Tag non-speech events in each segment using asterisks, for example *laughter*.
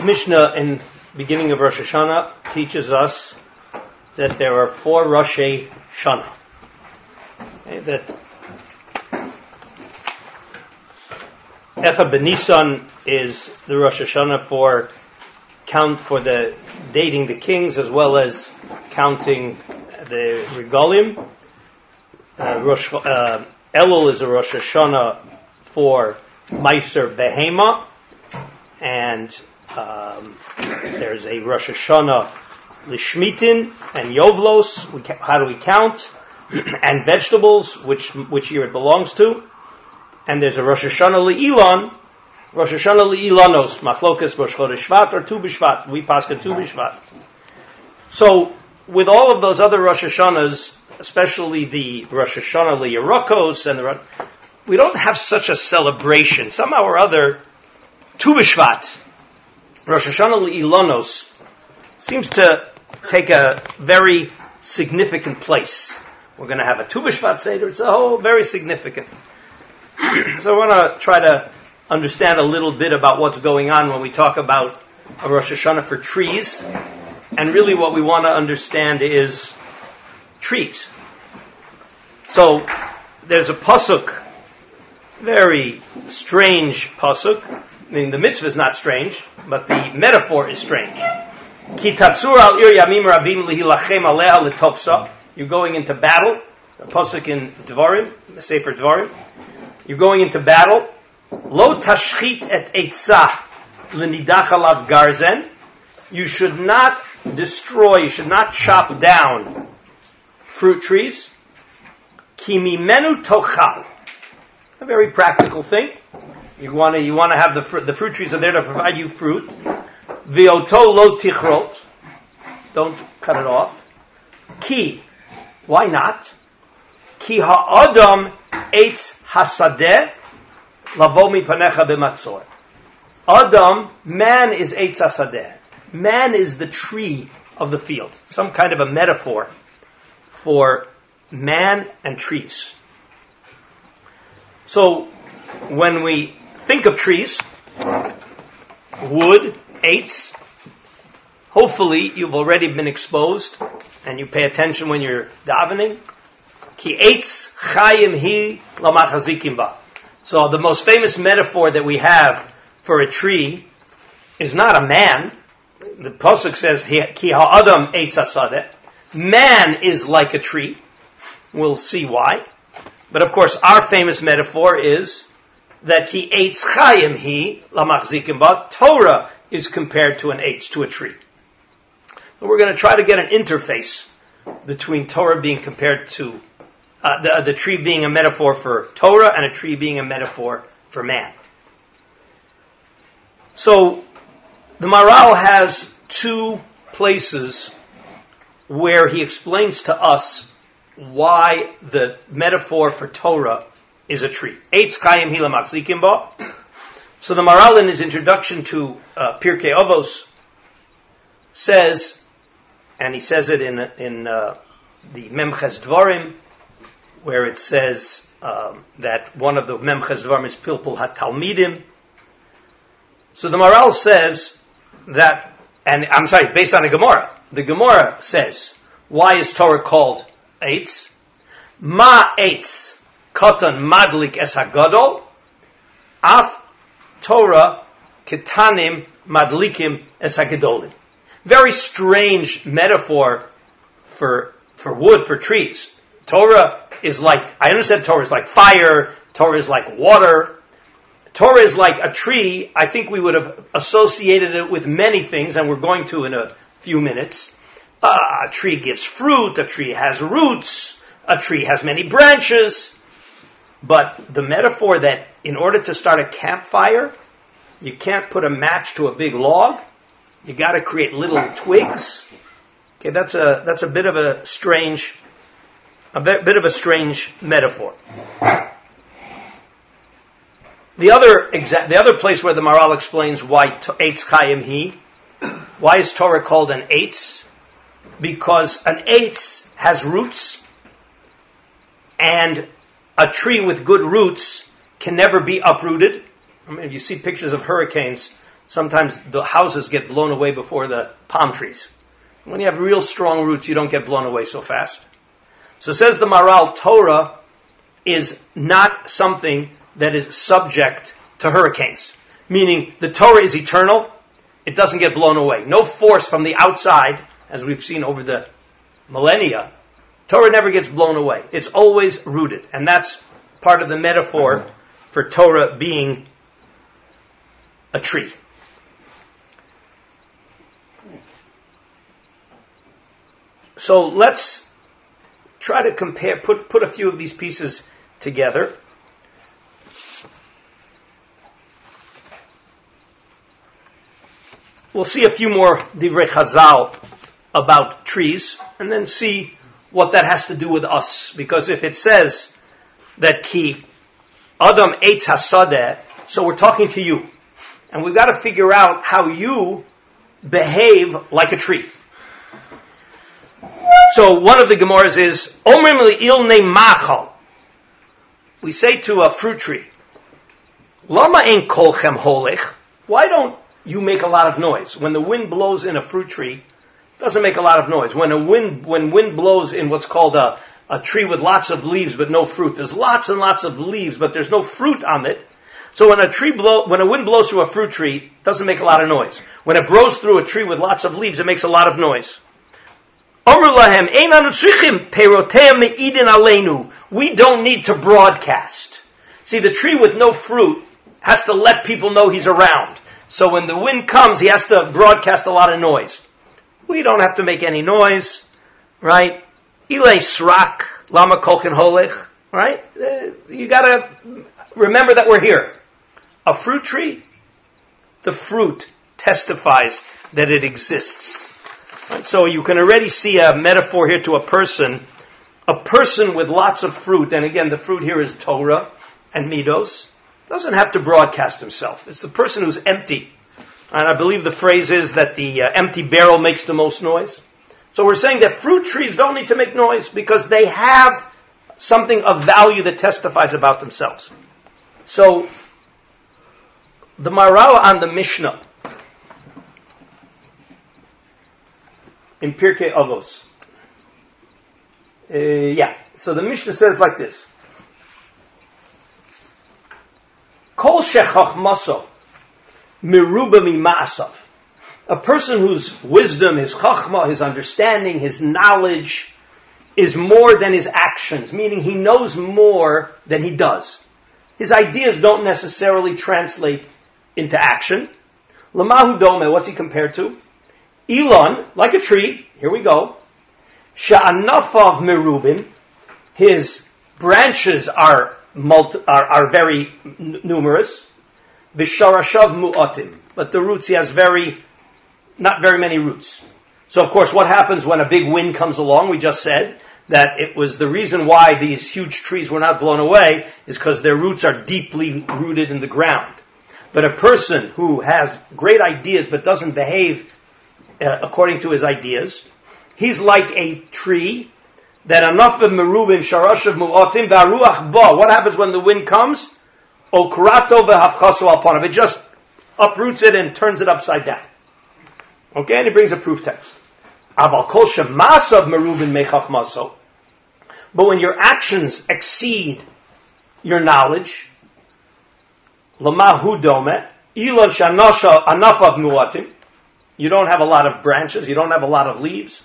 The Mishnah in beginning of Rosh Hashanah teaches us that there are four Rosh Hashanah. That Echa Benisan is the Rosh Hashanah for count for the dating the kings as well as counting the regalim. Uh, Rosh, uh, Elul is a Rosh Hashanah for Meiser Behema, and um, there's a Rosh Hashanah Lishmitin and Yovlos. We, how do we count? *clears throat* and vegetables, which which year it belongs to. And there's a Rosh Hashanah Le'ilon, Rosh Hashanah Le'ilanos, Machlokas Rosh Chodesh Shvat or Tu B'Shvat. We Pascha Tu B'Shvat. So, with all of those other Rosh Hashanahs, especially the Rosh Hashanah Le'Yerokos and the we don't have such a celebration. Somehow or other, Tu B'Shvat, Rosh Hashanah Le'ilanos, seems to take a very significant place. We're going to have a Tu Seder. It's a whole very significant. *clears throat* so I want to try to understand a little bit about what's going on when we talk about a Rosh Hashanah for trees. And really what we want to understand is trees. So there's a pasuk very strange pasuk. I mean, the mitzvah is not strange, but the metaphor is strange. You're going into battle. A pasuk in Dvarim, Sefer Dvarim. You're going into battle. Lo tashchit et etza lenidach alav garzen. You should not destroy, you should not chop down fruit trees. Ki mimenu tochal a very practical thing. You want to you want to have the fr- the fruit trees are there to provide you fruit. V'oto lo tichrot. Don't cut it off. Ki. Why not? Ki ha'adam eitz hasadeh lavomi panecha b'matzor. Adam, man is eitz hasadeh. Man is the tree of the field. Some kind of a metaphor for man and trees. So when we think of trees, wood, eitz, hopefully you've already been exposed and you pay attention when you're davening. Ki eitz chayim hi lamachazikim ba. So the most famous metaphor that we have for a tree is not a man. The pasuk says ki ha'adam eitz asadeh. Man is like a tree. We'll see why. But of course, our famous metaphor is that he eitz chayim he lamachzikim ba. Torah is compared to an eitz, to a tree. We're going to try to get an interface between Torah being compared to uh, the, the tree being a metaphor for Torah and a tree being a metaphor for man. So the Maharal has two places where he explains to us why the metaphor for Torah is a tree. Eitz Chaim Hilamachzikim Ba. So the Maharal in his introduction to uh, Pirkei Avos says, and he says it in in uh, the Memches Dvarim, where it says um, that one of the Memches Dvarim is Pilpul HaTalmidim. So the Maharal says that, and I'm sorry, based on a Gemara. The Gemara says, why is Torah called eitz. Ma eitz katan madlik es hagadol. Af Torah ketanim madlikim es hagedolim. Very strange metaphor for, for wood, for trees. Torah is like, I understand Torah is like fire, Torah is like water, Torah is like a tree. I think we would have associated it with many things, and we're going to in a few minutes. Uh, a tree gives fruit, a tree has roots, a tree has many branches. But the metaphor that in order to start a campfire, you can't put a match to a big log. You got to create little twigs. Okay, that's a that's a bit of a strange, a bit, bit of a strange metaphor. The other exa- the other place where the Maharal explains why Eitz Chaim He, why is Torah called an Eitz? because an eitz has roots and a tree with good roots can never be uprooted. I mean, if you see pictures of hurricanes, sometimes the houses get blown away before the palm trees. When you have real strong roots, you don't get blown away so fast. So says the Maharal, Torah is not something that is subject to hurricanes. Meaning the Torah is eternal, it doesn't get blown away. No force from the outside, as we've seen over the millennia, Torah never gets blown away. It's always rooted. And that's part of the metaphor uh-huh. for Torah being a tree. So let's try to compare, put, put a few of these pieces together. We'll see a few more divrei chazal about trees, and then see what that has to do with us. Because if it says that ki adam eitz hasadeh, so we're talking to you, and we've got to figure out how you behave like a tree. So one of the Gemaras is Omrim il machal. We say to a fruit tree, Lama ein kolchem holich. Why don't you make a lot of noise? When the wind blows in a fruit tree, doesn't make a lot of noise. When a wind, when wind blows in what's called a, a tree with lots of leaves but no fruit, there's lots and lots of leaves but there's no fruit on it. So when a tree blow, when a wind blows through a fruit tree, it doesn't make a lot of noise. When it blows through a tree with lots of leaves, it makes a lot of noise. We don't need to broadcast. See, the tree with no fruit has to let people know he's around. So when the wind comes, he has to broadcast a lot of noise. We don't have to make any noise, right? Ile srak lama kolchen holich, right? Uh, you gotta remember that we're here. A fruit tree, the fruit testifies that it exists. Right? So you can already see a metaphor here to a person, a person with lots of fruit, and again, the fruit here is Torah and Midos, doesn't have to broadcast himself. It's the person who's empty. And I believe the phrase is that the uh, empty barrel makes the most noise. So we're saying that fruit trees don't need to make noise because they have something of value that testifies about themselves. So the Maharal on the Mishnah in Pirkei Avos. Uh, yeah. So the Mishnah says like this. Kol shechachmaso miruba mima'asav. A person whose wisdom, his chachma, his understanding, his knowledge is more than his actions, meaning he knows more than he does. His ideas don't necessarily translate into action. Lamahu dome, what's he compared to? Elon, like a tree, here we go. Sha'anafav merubin, his branches are, multi, are, are very n- numerous. Visharashav mu'atim, but the roots he has very, not very many roots. So of course what happens when a big wind comes along, we just said, that it was the reason why these huge trees were not blown away is because their roots are deeply rooted in the ground. But a person who has great ideas but doesn't behave uh, according to his ideas. He's like a tree that anafav merubim sharashav mu'atim v'aruach ba. What happens when the wind comes? Okrato v'hafchaso alpanav. It just uproots it and turns it upside down. Okay, and it brings a proof text. Aval kol shemasav merubim mechachmaso. But when your actions exceed your knowledge, lamahu dome, ilon shanasha anafav mu'atim, you don't have a lot of branches, you don't have a lot of leaves,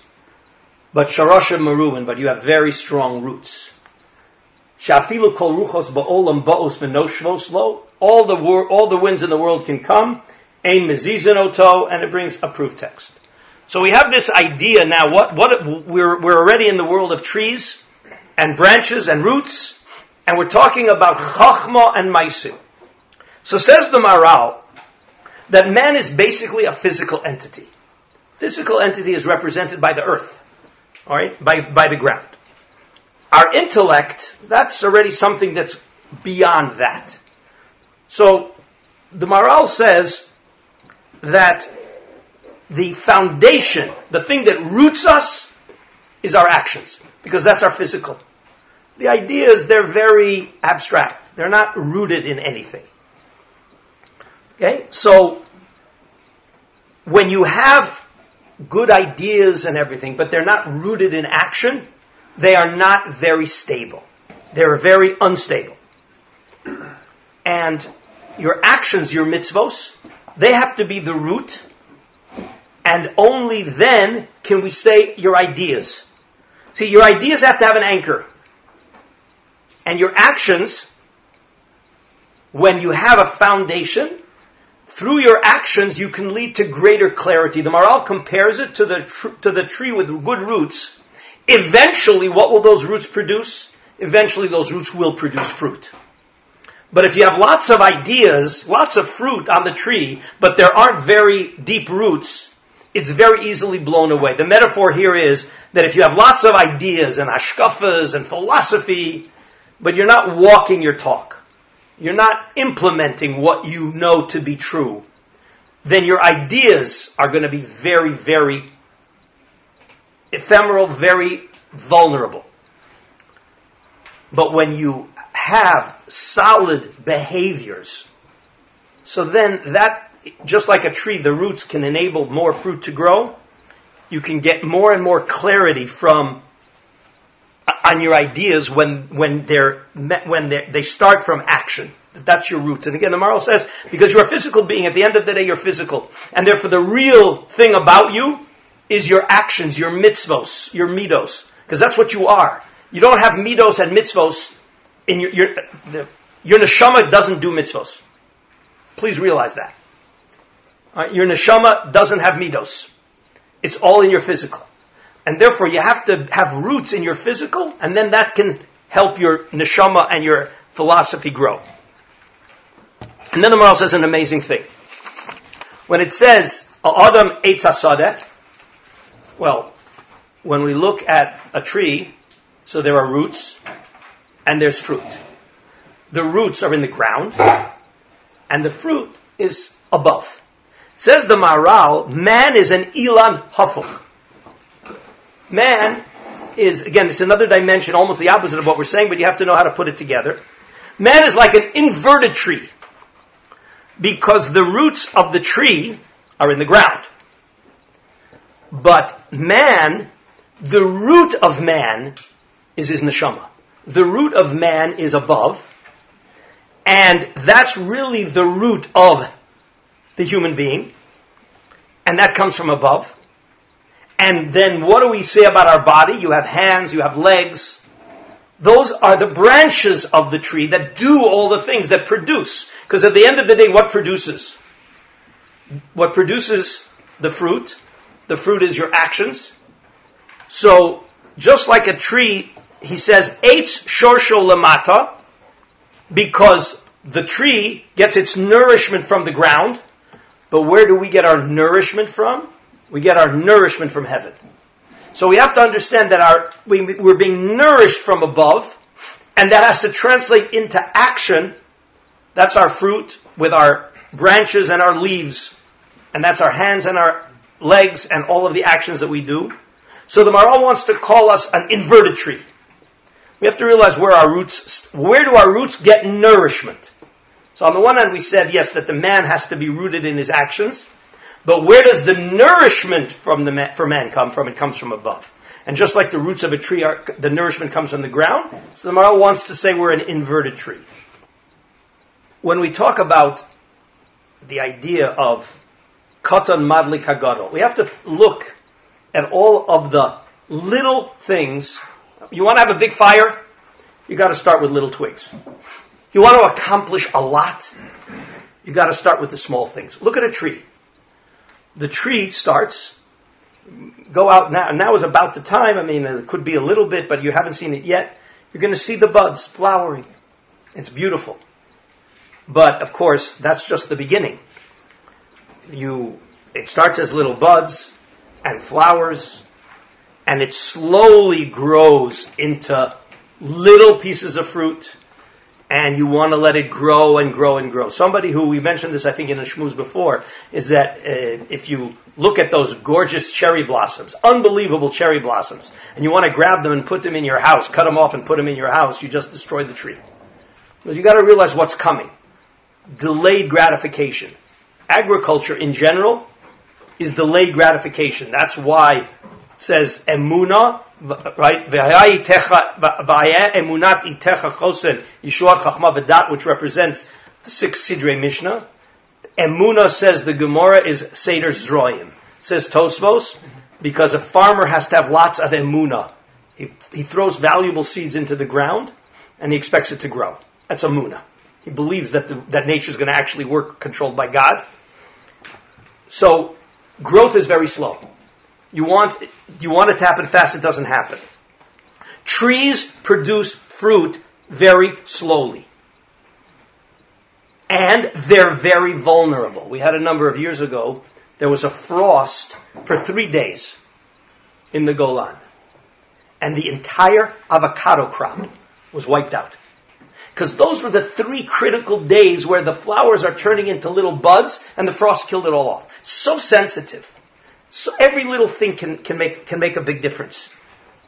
but sharashim maruvin, but you have very strong roots. Shafilu kol ruchos ba'olam ba'os v'noshvos lo. All the wor- all the winds in the world can come. Ein mezizin oto, and it brings a proof text. So we have this idea now. What what we're we're already in the world of trees and branches and roots, and we're talking about chachma and maisim. So says the Maharal, that man is basically a physical entity. Physical entity is represented by the earth, all right, by, by the ground. Our intellect, that's already something that's beyond that. So, the Maharal says that the foundation, the thing that roots us, is our actions, because that's our physical. The ideas, they're very abstract. They're not rooted in anything. Okay? So, when you have good ideas and everything, but they're not rooted in action, they are not very stable. They're very unstable. And your actions, your mitzvos, they have to be the root, and only then can we say your ideas. See, your ideas have to have an anchor. And your actions, when you have a foundation, through your actions you can lead to greater clarity. The Maharal compares it to the, tr- to the tree with good roots. Eventually, what will those roots produce? Eventually, those roots will produce fruit. But if you have lots of ideas, lots of fruit on the tree, but there aren't very deep roots, it's very easily blown away. The metaphor here is that if you have lots of ideas and ashkafas and philosophy, but you're not walking your talk, you're not implementing what you know to be true, then your ideas are going to be very, very ephemeral, very vulnerable. But when you have solid behaviors, so then that, just like a tree, the roots can enable more fruit to grow. You can get more and more clarity from uh, on your ideas when when they're when they're, they start from action. That's your roots. And again, the Maharal says because you're a physical being. At the end of the day, you're physical, and therefore the real thing about you is your actions, your mitzvos, your midos, because that's what you are. You don't have midos and mitzvos in your your, the, your neshama doesn't do mitzvos. Please realize that. Right? Your neshama doesn't have midos. It's all in your physical. And therefore you have to have roots in your physical, and then that can help your neshama and your philosophy grow. And then the Maharal says an amazing thing. When it says, Adam Eitz well, when we look at a tree, so there are roots and there's fruit. The roots are in the ground and the fruit is above. Says the Maharal, man is an Ilan Hafuk. Man is, again, it's another dimension, almost the opposite of what we're saying, but you have to know how to put it together. Man is like an inverted tree because the roots of the tree are in the ground. But man, the root of man is his neshama. The root of man is above, and that's really the root of the human being, and that comes from above. And then what do we say about our body? You have hands, you have legs. Those are the branches of the tree that do all the things that produce. Because at the end of the day, what produces? What produces the fruit? The fruit is your actions. So, just like a tree, he says, Eitz shorsho lamata, because the tree gets its nourishment from the ground. But where do we get our nourishment from? We get our nourishment from heaven. So we have to understand that our, we, we're being nourished from above, and that has to translate into action. That's our fruit with our branches and our leaves, and that's our hands and our legs and all of the actions that we do. So the Maharal wants to call us an inverted tree. We have to realize where our roots, where do our roots get nourishment? So on the one hand we said, yes, that the man has to be rooted in his actions. But where does the nourishment from the man, for man come from? It comes from above. And just like the roots of a tree, are, the nourishment comes from the ground. So the Maharal wants to say we're an inverted tree. When we talk about the idea of katan madlik hagadol, we have to look at all of the little things. You want to have a big fire? You got to start with little twigs. You want to accomplish a lot? You got to start with the small things. Look at a tree the tree starts, go out now, now is about the time, I mean, it could be a little bit, but you haven't seen it yet. You're going to see the buds flowering. It's beautiful. But of course, that's just the beginning. You, it starts as little buds and flowers, and it slowly grows into little pieces of fruit, and you want to let it grow and grow and grow. Somebody who we mentioned this, I think, in the shmooze before, is that uh, if you look at those gorgeous cherry blossoms, unbelievable cherry blossoms, and you want to grab them and put them in your house, cut them off and put them in your house, you just destroyed the tree. Because you got to realize what's coming. Delayed gratification. Agriculture in general is delayed gratification. That's why says emuna, right? Emunat itecha chosen chachma v'dat, which represents the six sidrei Mishnah. Emuna says the Gemara is Seder Zroim. Says Tosfos, because a farmer has to have lots of emuna. He, he throws valuable seeds into the ground and he expects it to grow. That's emuna. He believes that the, that nature is going to actually work controlled by God. So growth is very slow. You want you want it to happen fast, it doesn't happen. Trees produce fruit very slowly. And they're very vulnerable. We had a number of years ago, there was a frost for three days in the Golan. And the entire avocado crop was wiped out. Because those were the three critical days where the flowers are turning into little buds and the frost killed it all off. So sensitive. So every little thing can, can make, can make a big difference.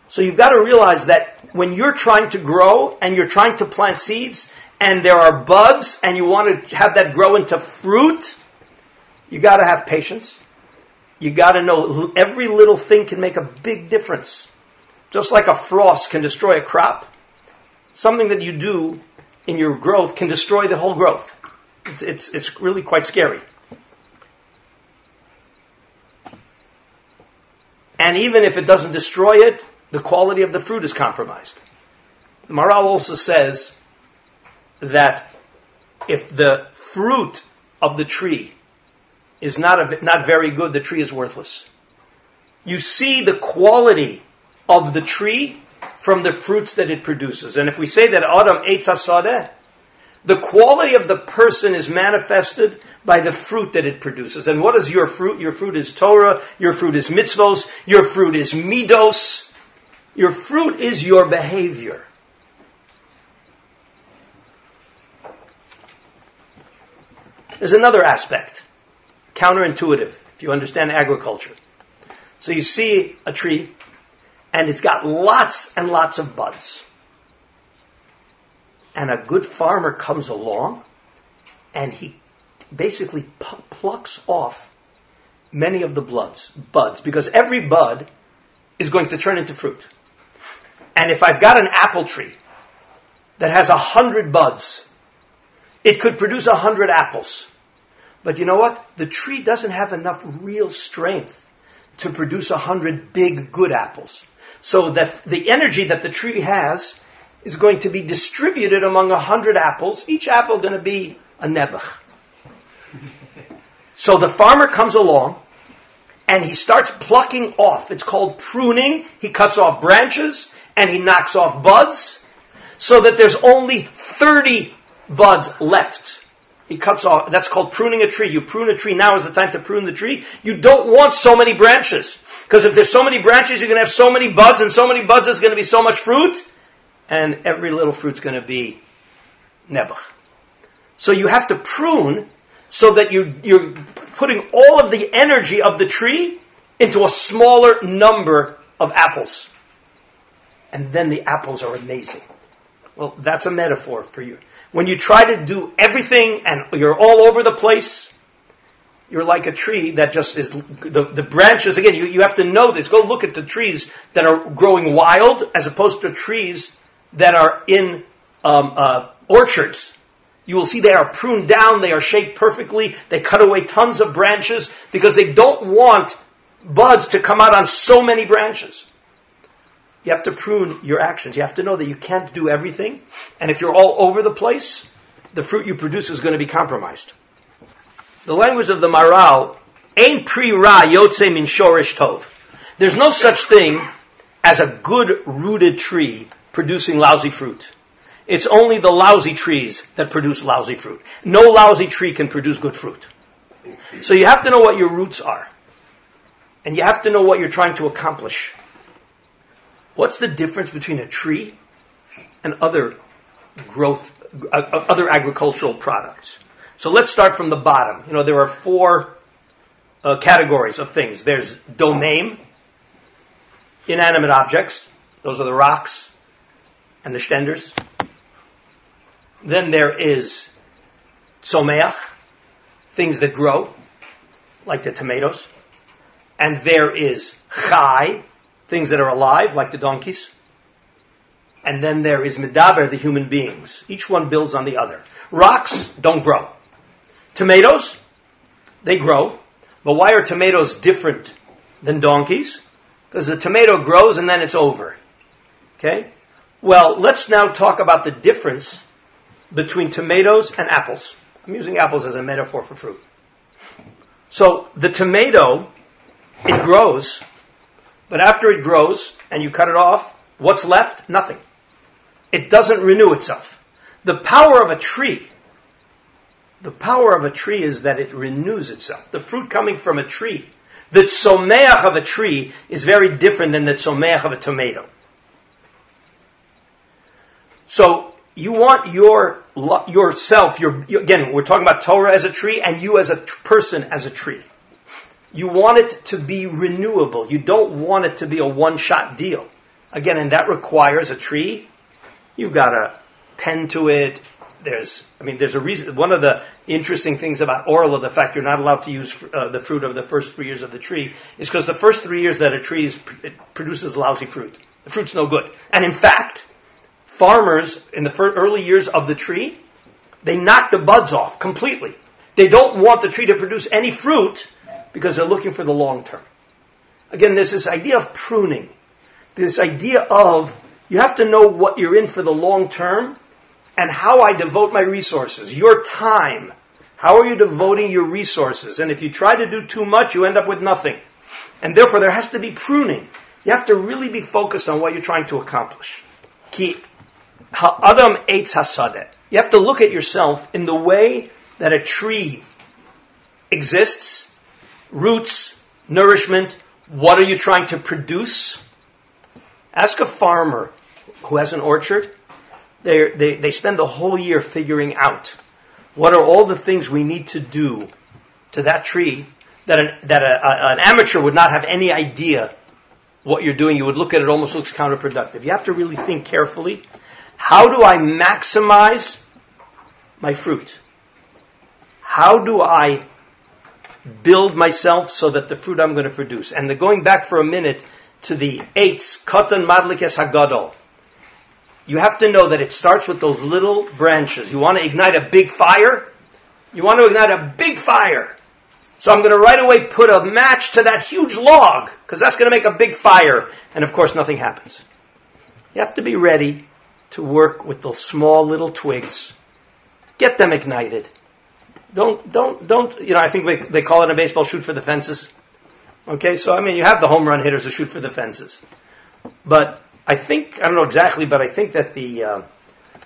So you've got to realize that when you're trying to grow and you're trying to plant seeds and there are buds and you want to have that grow into fruit, you got to have patience. You got to know every little thing can make a big difference. Just like a frost can destroy a crop, something that you do in your growth can destroy the whole growth. It's, it's, it's really quite scary. And even if it doesn't destroy it, the quality of the fruit is compromised. Maharal also says that if the fruit of the tree is not, a, not very good, the tree is worthless. You see the quality of the tree from the fruits that it produces. And if we say that Adam eitz Sadeh, the quality of the person is manifested by the fruit that it produces. And what is your fruit? Your fruit is Torah, your fruit is mitzvos, your fruit is midos, your fruit is your behavior. There's another aspect, counterintuitive, if you understand agriculture. So you see a tree, and it's got lots and lots of buds. And a good farmer comes along, and he basically plucks off many of the bloods, buds, because every bud is going to turn into fruit. And if I've got an apple tree that has a hundred buds, it could produce a hundred apples. But you know what? The tree doesn't have enough real strength to produce a hundred big good apples. So that the energy that the tree has is going to be distributed among a hundred apples, each apple going to be a nebuch. So the farmer comes along and he starts plucking off. It's called pruning. He cuts off branches and he knocks off buds so that there's only 30 buds left. He cuts off, that's called pruning a tree. You prune a tree, now is the time to prune the tree. You don't want so many branches. Because if there's so many branches, you're going to have so many buds, and so many buds, there's going to be so much fruit, and every little fruit's going to be nebuch. So you have to prune so that you, you're putting all of the energy of the tree into a smaller number of apples and then the apples are amazing. Well, that's a metaphor for you. When you try to do everything and you're all over the place, you're like a tree that just is, the, the branches, again, you, you have to know this. Go look at the trees that are growing wild as opposed to trees that are in um, uh, orchards. You will see they are pruned down, they are shaped perfectly, they cut away tons of branches because they don't want buds to come out on so many branches. You have to prune your actions. You have to know that you can't do everything. And if you're all over the place, the fruit you produce is going to be compromised. The language of the Maharal, ein pri ra yotze min shorish tov. There's no such thing as a good rooted tree producing lousy fruit. It's only the lousy trees that produce lousy fruit. No lousy tree can produce good fruit. So you have to know what your roots are. And you have to know what you're trying to accomplish. What's the difference between a tree and other growth, uh, uh, other agricultural products? So let's start from the bottom. You know, there are four uh, categories of things. There's domem, inanimate objects. Those are the rocks and the stenders. Then there is tzomeach, things that grow, like the tomatoes. and there is chai, things that are alive, like the donkeys. And then there is medaber, the human beings. Each one builds on the other. Rocks don't grow. Tomatoes, they grow. But why are tomatoes different than donkeys? Because the tomato grows and then it's over. Okay? Well, let's now talk about the difference between tomatoes and apples. I'm using apples as a metaphor for fruit. So the tomato, it grows, but after it grows and you cut it off, what's left? Nothing. It doesn't renew itself. The power of a tree, the power of a tree is that it renews itself. The fruit coming from a tree, the tzomeach of a tree is very different than the tzomeach of a tomato. So you want your yourself, your again, we're talking about Torah as a tree and you as a person as a tree. You want it to be renewable. You don't want it to be a one-shot deal. Again, and that requires a tree. You've got to tend to it. There's, I mean, there's a reason. One of the interesting things about Orla, the fact you're not allowed to use uh, the fruit of the first three years of the tree, is because the first three years that a tree is, produces lousy fruit. The fruit's no good. And in fact, farmers in the early years of the tree, they knock the buds off completely. They don't want the tree to produce any fruit because they're looking for the long term. Again, there's this idea of pruning. This idea of you have to know what you're in for the long term and how I devote my resources, your time. How are you devoting your resources? And if you try to do too much, you end up with nothing. And therefore there has to be pruning. You have to really be focused on what you're trying to accomplish. You have to look at yourself in the way that a tree exists, roots, nourishment. What are you trying to produce? Ask a farmer who has an orchard. They, they, they spend the whole year figuring out what are all the things we need to do to that tree that an, that a, a, an amateur would not have any idea what you're doing. You would look at it almost looks counterproductive. You have to really think carefully how do I maximize my fruit? How do I build myself so that the fruit I'm going to produce? And the going back for a minute to the eitz, katan madlikes hagadol. You have to know that it starts with those little branches. You want to ignite a big fire? You want to ignite a big fire. So I'm going to right away put a match to that huge log, because that's going to make a big fire. And of course nothing happens. You have to be ready to work with those small little twigs. Get them ignited. Don't, don't, don't, you know, I think they, they call it in baseball shoot for the fences. Okay, so I mean, you have the home run hitters who shoot for the fences. But I think, I don't know exactly, but I think that the, uh,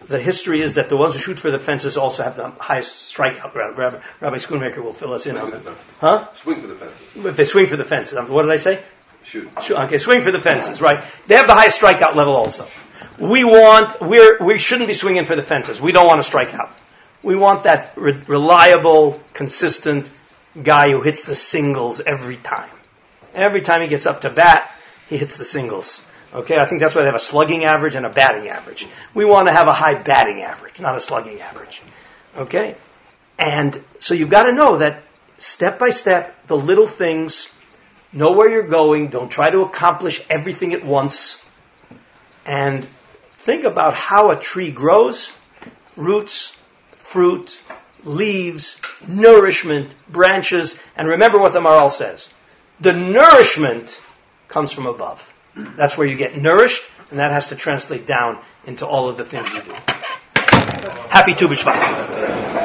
the history is that the ones who shoot for the fences also have the highest strikeout. Rabbi, Rabbi Schoonmaker will fill us in swing on that. Huh? Swing for the fences. If they swing for the fences. What did I say? Shoot. Shoot. Okay, swing for the fences, right. They have the highest strikeout level also. We want, we're, we shouldn't be swinging for the fences. We don't want to strike out. We want that re- reliable, consistent guy who hits the singles every time. Every time he gets up to bat, he hits the singles. Okay, I think that's why they have a slugging average and a batting average. We want to have a high batting average, not a slugging average. Okay? And so you've got to know that step by step, the little things, know where you're going, don't try to accomplish everything at once, and Think about how a tree grows, roots, fruit, leaves, nourishment, branches, and remember what the Maharal says. The nourishment comes from above. That's where you get nourished, and that has to translate down into all of the things you do. Happy Tu.